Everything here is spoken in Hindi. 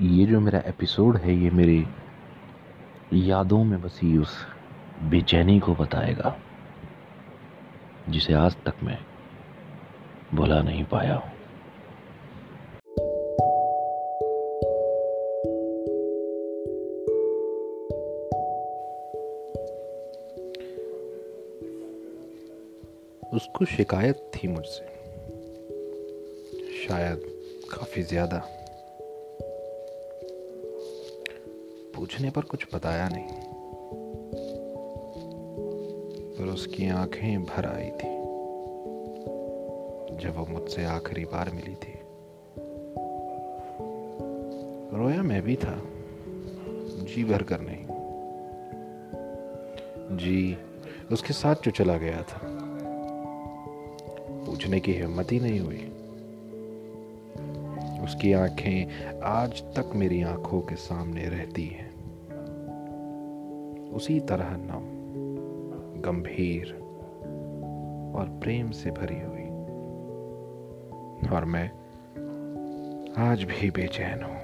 ये जो मेरा एपिसोड है, ये मेरी यादों में बसी उस बेचैनी को बताएगा, जिसे आज तक मैं भुला नहीं पाया हूँ। उसको शिकायत थी मुझसे, शायद काफ़ी ज़्यादा। पूछने पर कुछ बताया नहीं। पर उसकी आँखें भर आई थी। जब वो मुझसे आखिरी बार मिली थी। रोया मैं भी था। जी भर कर नहीं। जी, उसके साथ जो चला गया था। पूछने की हिम्मत ही नहीं हुई। उसकी आँखें आज तक मेरी आँखों के सामने रहती हैं। उसी तरह नम गंभीर और प्रेम से भरी हुई। और मैं आज भी बेचैन हूँ।